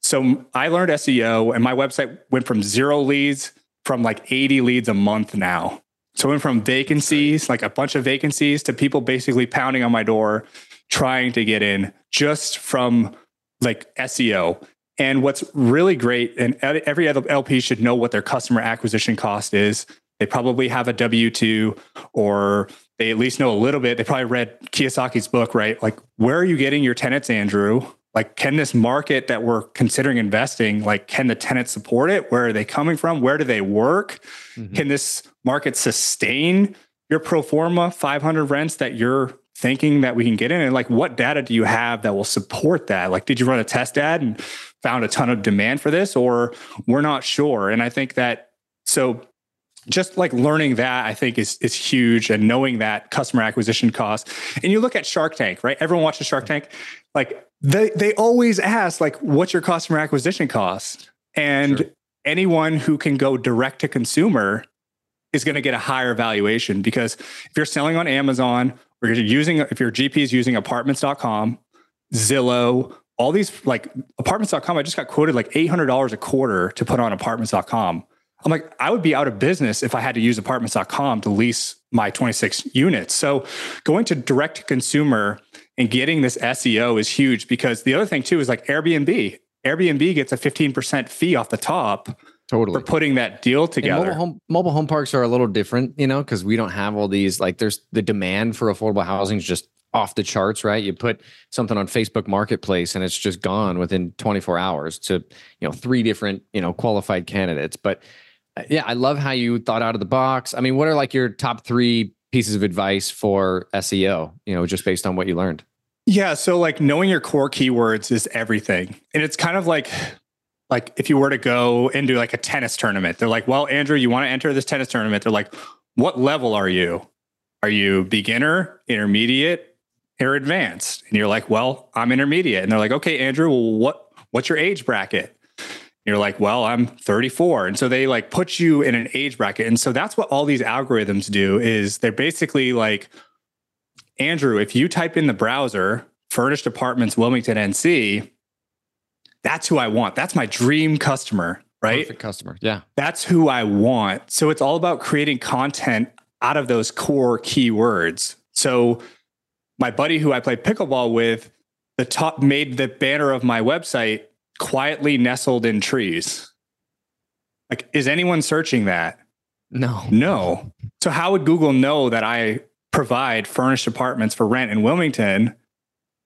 So I learned SEO, and my website went from zero leads from like 80 leads a month now. So I went from vacancies, like a bunch of vacancies, to people basically pounding on my door, trying to get in just from like SEO. And what's really great, and every other LP should know what their customer acquisition cost is. They probably have a W 2 or they at least know a little bit. They probably read Kiyosaki's book, right? Like, where are you getting your tenants, Andrew? Like, can this market that we're considering investing, like, can the tenants support it? Where are they coming from? Where do they work? Mm-hmm. Can this market sustain your pro forma 500 rents that you're thinking that we can get in? And like, what data do you have that will support that? Like, did you run a test ad and found a ton of demand for this, or we're not sure? And I think that so just like learning that I think is is huge and knowing that customer acquisition cost. And you look at Shark Tank, right? Everyone watches Shark Tank. Like they they always ask like what's your customer acquisition cost? And sure. anyone who can go direct to consumer is going to get a higher valuation because if you're selling on Amazon or you're using if your GP is using apartments.com, Zillow, all these like apartments.com, I just got quoted like $800 a quarter to put on apartments.com. I'm like, I would be out of business if I had to use apartments.com to lease my 26 units. So going to direct to consumer and getting this SEO is huge because the other thing too is like Airbnb. Airbnb gets a 15% fee off the top totally for putting that deal together. mobile home, mobile home parks are a little different, you know, because we don't have all these like there's the demand for affordable housing is just off the charts, right? You put something on Facebook Marketplace and it's just gone within 24 hours to you know three different you know qualified candidates. But yeah, I love how you thought out of the box. I mean, what are like your top three pieces of advice for SEO? You know, just based on what you learned. Yeah, so like knowing your core keywords is everything, and it's kind of like like if you were to go into like a tennis tournament, they're like, "Well, Andrew, you want to enter this tennis tournament?" They're like, "What level are you? Are you beginner, intermediate, or advanced?" And you're like, "Well, I'm intermediate." And they're like, "Okay, Andrew, well, what what's your age bracket?" You're like, well, I'm 34. And so they like put you in an age bracket. And so that's what all these algorithms do is they're basically like, Andrew, if you type in the browser, furnished apartments, Wilmington, NC, that's who I want. That's my dream customer, right? Perfect customer. Yeah. That's who I want. So it's all about creating content out of those core keywords. So my buddy who I played pickleball with, the top made the banner of my website quietly nestled in trees. Like, is anyone searching that? No. No. So, how would Google know that I provide furnished apartments for rent in Wilmington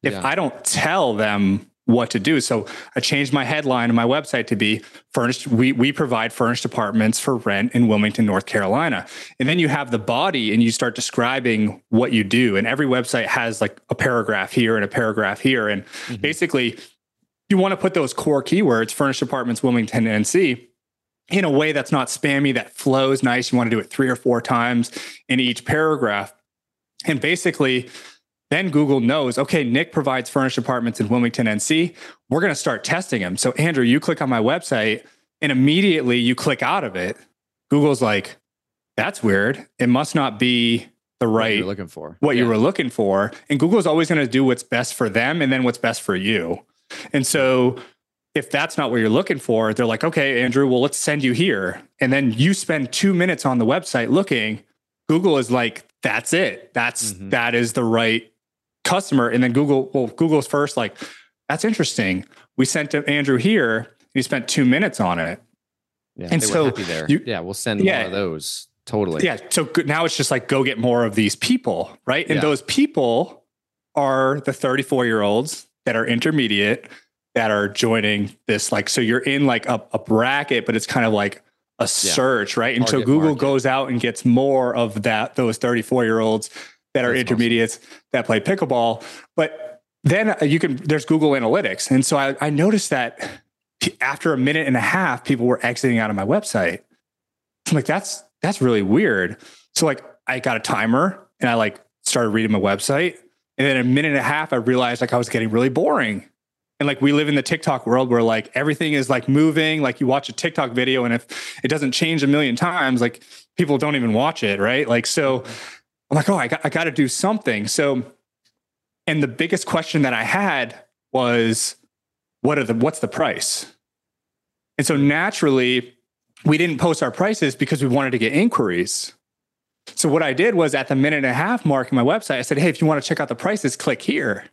if yeah. I don't tell them what to do? So, I changed my headline on my website to be furnished. We, we provide furnished apartments for rent in Wilmington, North Carolina. And then you have the body and you start describing what you do. And every website has like a paragraph here and a paragraph here. And mm-hmm. basically, you want to put those core keywords, furnished apartments, Wilmington, NC, in a way that's not spammy, that flows nice. You want to do it three or four times in each paragraph. And basically, then Google knows, okay, Nick provides furnished apartments in Wilmington, NC. We're going to start testing them. So, Andrew, you click on my website and immediately you click out of it. Google's like, that's weird. It must not be the right what looking for. What yeah. you were looking for. And Google's always going to do what's best for them and then what's best for you. And so if that's not what you're looking for, they're like, okay, Andrew, well, let's send you here. And then you spend two minutes on the website looking. Google is like, that's it. That's mm-hmm. that is the right customer. And then Google, well, Google's first, like, that's interesting. We sent Andrew here. And He spent two minutes on it. Yeah, and so. You, yeah, we'll send yeah, one of those. Totally. Yeah. So now it's just like go get more of these people, right? And yeah. those people are the 34 year olds that are intermediate that are joining this like so you're in like a, a bracket but it's kind of like a yeah. search right and so google market. goes out and gets more of that those 34 year olds that are That's intermediates awesome. that play pickleball but then uh, you can there's google analytics and so I, I noticed that after a minute and a half people were exiting out of my website i'm like that's that's really weird so like i got a timer and i like started reading my website and then a minute and a half, I realized like I was getting really boring. And like we live in the TikTok world where like everything is like moving. Like you watch a TikTok video, and if it doesn't change a million times, like people don't even watch it, right? Like so, I'm like, oh, I got I got to do something. So, and the biggest question that I had was, what are the what's the price? And so naturally, we didn't post our prices because we wanted to get inquiries. So what I did was at the minute and a half mark in my website, I said, Hey, if you want to check out the prices, click here.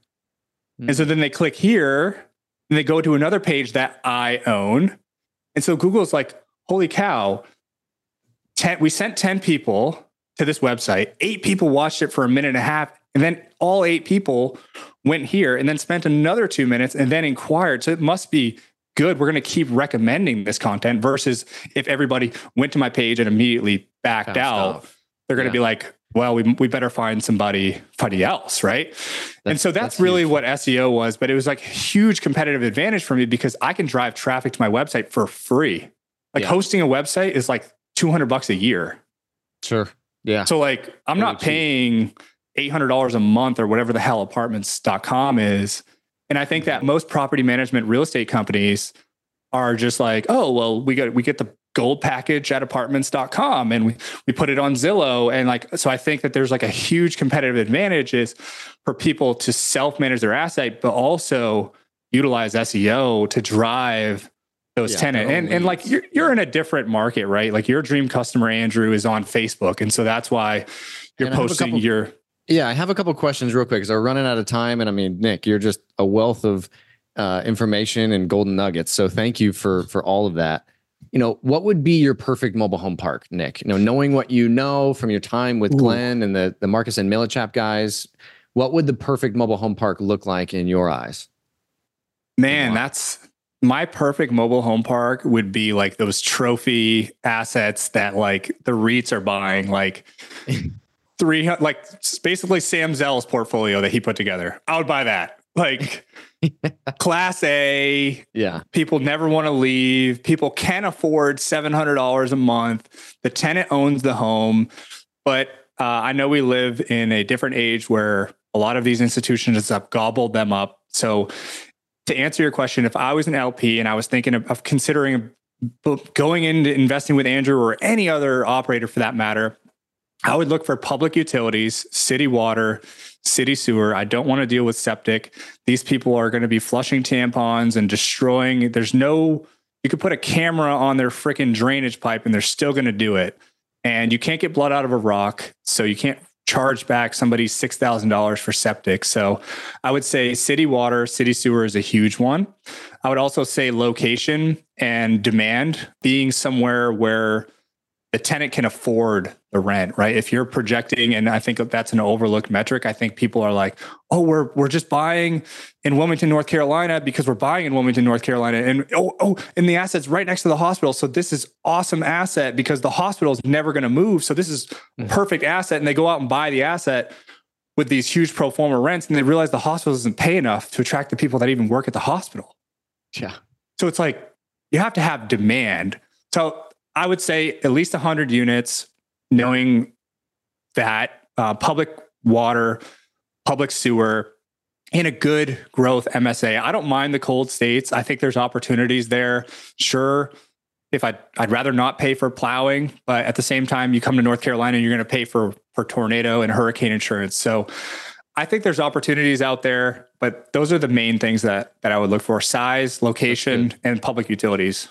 Mm-hmm. And so hmm. then they click here and they go to another page that I own. And so Google's like, holy cow, 10, we sent 10 people to this website. Eight people watched it for a minute and a half. And then all eight people went here and then spent another two minutes and then inquired. So it must be good. We're going to keep recommending this content versus if everybody went to my page and immediately backed out. They're going to yeah. be like, well, we, we better find somebody, somebody else, right? That's, and so that's, that's really huge. what SEO was, but it was like a huge competitive advantage for me because I can drive traffic to my website for free. Like yeah. hosting a website is like 200 bucks a year. Sure. Yeah. So like I'm not paying $800 a month or whatever the hell apartments.com is. And I think mm-hmm. that most property management real estate companies are just like, oh, well, we get we get the gold package at apartments.com and we, we put it on Zillow. And like, so I think that there's like a huge competitive advantage is for people to self-manage their asset, but also utilize SEO to drive those yeah, tenant and, and like you're, you're in a different market, right? Like your dream customer, Andrew, is on Facebook. And so that's why you're posting couple, your. Yeah, I have a couple questions real quick because we're running out of time. And I mean, Nick, you're just a wealth of uh, information and golden nuggets. So thank you for for all of that you know, what would be your perfect mobile home park, Nick? You know, knowing what you know from your time with Ooh. Glenn and the the Marcus and Millichap guys, what would the perfect mobile home park look like in your eyes? Man, that's my perfect mobile home park would be like those trophy assets that like the REITs are buying, like three, like basically Sam Zell's portfolio that he put together. I would buy that. Like class A. Yeah. People never want to leave. People can afford $700 a month. The tenant owns the home. But uh, I know we live in a different age where a lot of these institutions have gobbled them up. So, to answer your question, if I was an LP and I was thinking of, of considering going into investing with Andrew or any other operator for that matter, I would look for public utilities, city water, city sewer. I don't want to deal with septic. These people are going to be flushing tampons and destroying. There's no, you could put a camera on their freaking drainage pipe and they're still going to do it. And you can't get blood out of a rock. So you can't charge back somebody $6,000 for septic. So I would say city water, city sewer is a huge one. I would also say location and demand being somewhere where the tenant can afford the rent, right? If you're projecting, and I think that's an overlooked metric, I think people are like, oh, we're we're just buying in Wilmington, North Carolina because we're buying in Wilmington, North Carolina. And oh, oh, and the asset's right next to the hospital. So this is awesome asset because the hospital is never going to move. So this is mm-hmm. perfect asset. And they go out and buy the asset with these huge pro forma rents, and they realize the hospital doesn't pay enough to attract the people that even work at the hospital. Yeah. So it's like you have to have demand. So I would say at least 100 units, knowing that uh, public water, public sewer, in a good growth MSA. I don't mind the cold states. I think there's opportunities there. Sure, if I I'd rather not pay for plowing, but at the same time, you come to North Carolina, you're going to pay for for tornado and hurricane insurance. So I think there's opportunities out there, but those are the main things that that I would look for: size, location, and public utilities.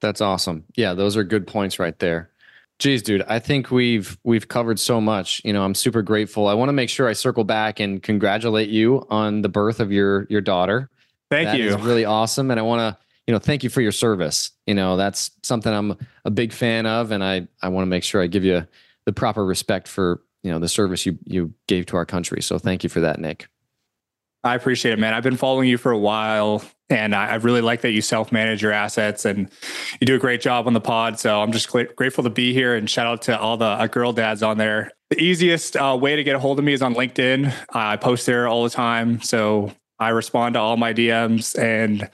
That's awesome. Yeah, those are good points right there. Geez, dude, I think we've we've covered so much. You know, I'm super grateful. I want to make sure I circle back and congratulate you on the birth of your your daughter. Thank that you. really awesome, and I want to you know thank you for your service. You know, that's something I'm a big fan of, and I I want to make sure I give you the proper respect for you know the service you you gave to our country. So thank you for that, Nick. I appreciate it, man. I've been following you for a while, and I, really like that you self manage your assets and you do a great job on the pod. So I'm just grateful to be here and shout out to all the uh, girl dads on there. The easiest uh, way to get a hold of me is on LinkedIn. Uh, I post there all the time, so I respond to all my DMs and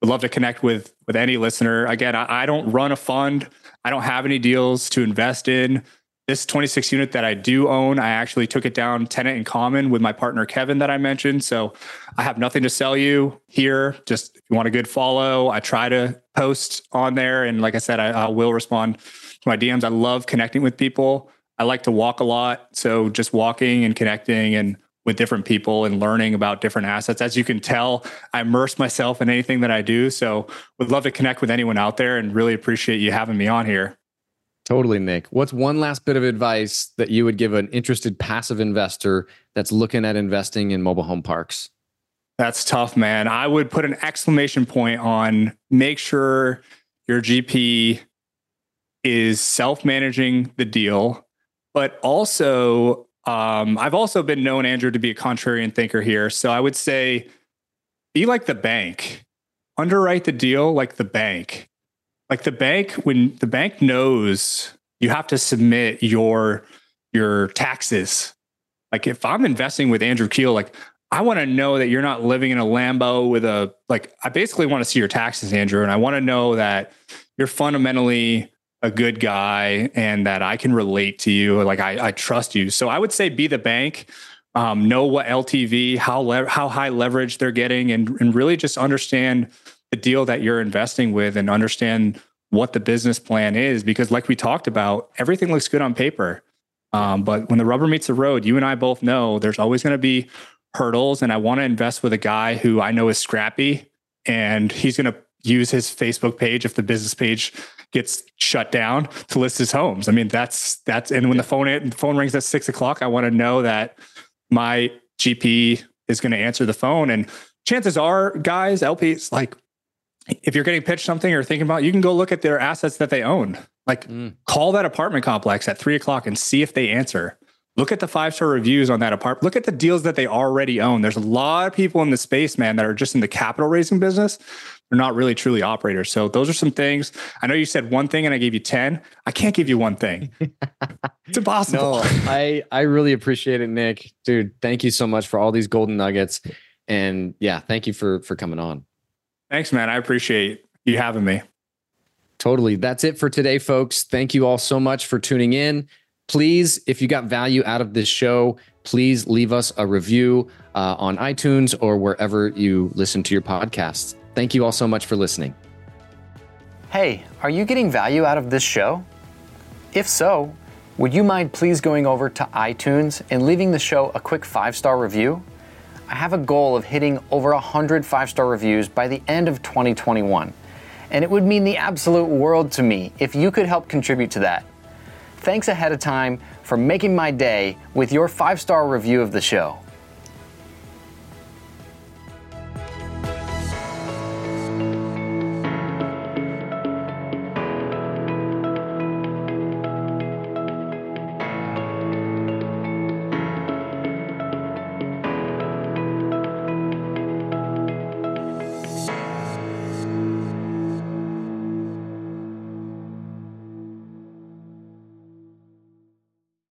would love to connect with with any listener. Again, I, I don't run a fund. I don't have any deals to invest in this 26 unit that I do own, I actually took it down tenant in common with my partner Kevin that I mentioned. So I have nothing to sell you here. Just if you want a good follow, I try to post on there. And like I said, I, I will respond to my DMs. I love connecting with people. I like to walk a lot. So just walking and connecting and with different people and learning about different assets. As you can tell, I immerse myself in anything that I do. So would love to connect with anyone out there and really appreciate you having me on here. Totally, Nick. What's one last bit of advice that you would give an interested passive investor that's looking at investing in mobile home parks? That's tough, man. I would put an exclamation point on make sure your GP is self managing the deal, but also, um, I've also been known, Andrew, to be a contrarian thinker here. So I would say be like the bank, underwrite the deal like the bank. Like the bank, when the bank knows you have to submit your your taxes. Like if I'm investing with Andrew Keel, like I want to know that you're not living in a Lambo with a like I basically want to see your taxes, Andrew, and I want to know that you're fundamentally a good guy and that I can relate to you. Like I, I trust you. So I would say be the bank, um, know what LTV, how le- how high leverage they're getting, and and really just understand the deal that you're investing with and understand what the business plan is. Because like we talked about, everything looks good on paper. Um, but when the rubber meets the road, you and I both know there's always going to be hurdles. And I want to invest with a guy who I know is scrappy and he's going to use his Facebook page if the business page gets shut down to list his homes. I mean, that's that's and when the phone the phone rings at six o'clock, I want to know that my GP is going to answer the phone. And chances are, guys, LPs, like if you're getting pitched something or thinking about, you can go look at their assets that they own. Like mm. call that apartment complex at three o'clock and see if they answer. Look at the five star reviews on that apartment. Look at the deals that they already own. There's a lot of people in the space, man, that are just in the capital raising business. They're not really truly operators. So those are some things. I know you said one thing and I gave you 10. I can't give you one thing. it's impossible. No, I, I really appreciate it, Nick. Dude, thank you so much for all these golden nuggets. And yeah, thank you for for coming on. Thanks, man. I appreciate you having me. Totally. That's it for today, folks. Thank you all so much for tuning in please, if you got value out of this show, please leave us a review uh, on iTunes or wherever you listen to your podcasts. Thank you all so much for listening. Hey, are you getting value out of this show? If so, would you mind please going over to iTunes and leaving the show a quick five star review? I have a goal of hitting over 100 five star reviews by the end of 2021, and it would mean the absolute world to me if you could help contribute to that. Thanks ahead of time for making my day with your five star review of the show.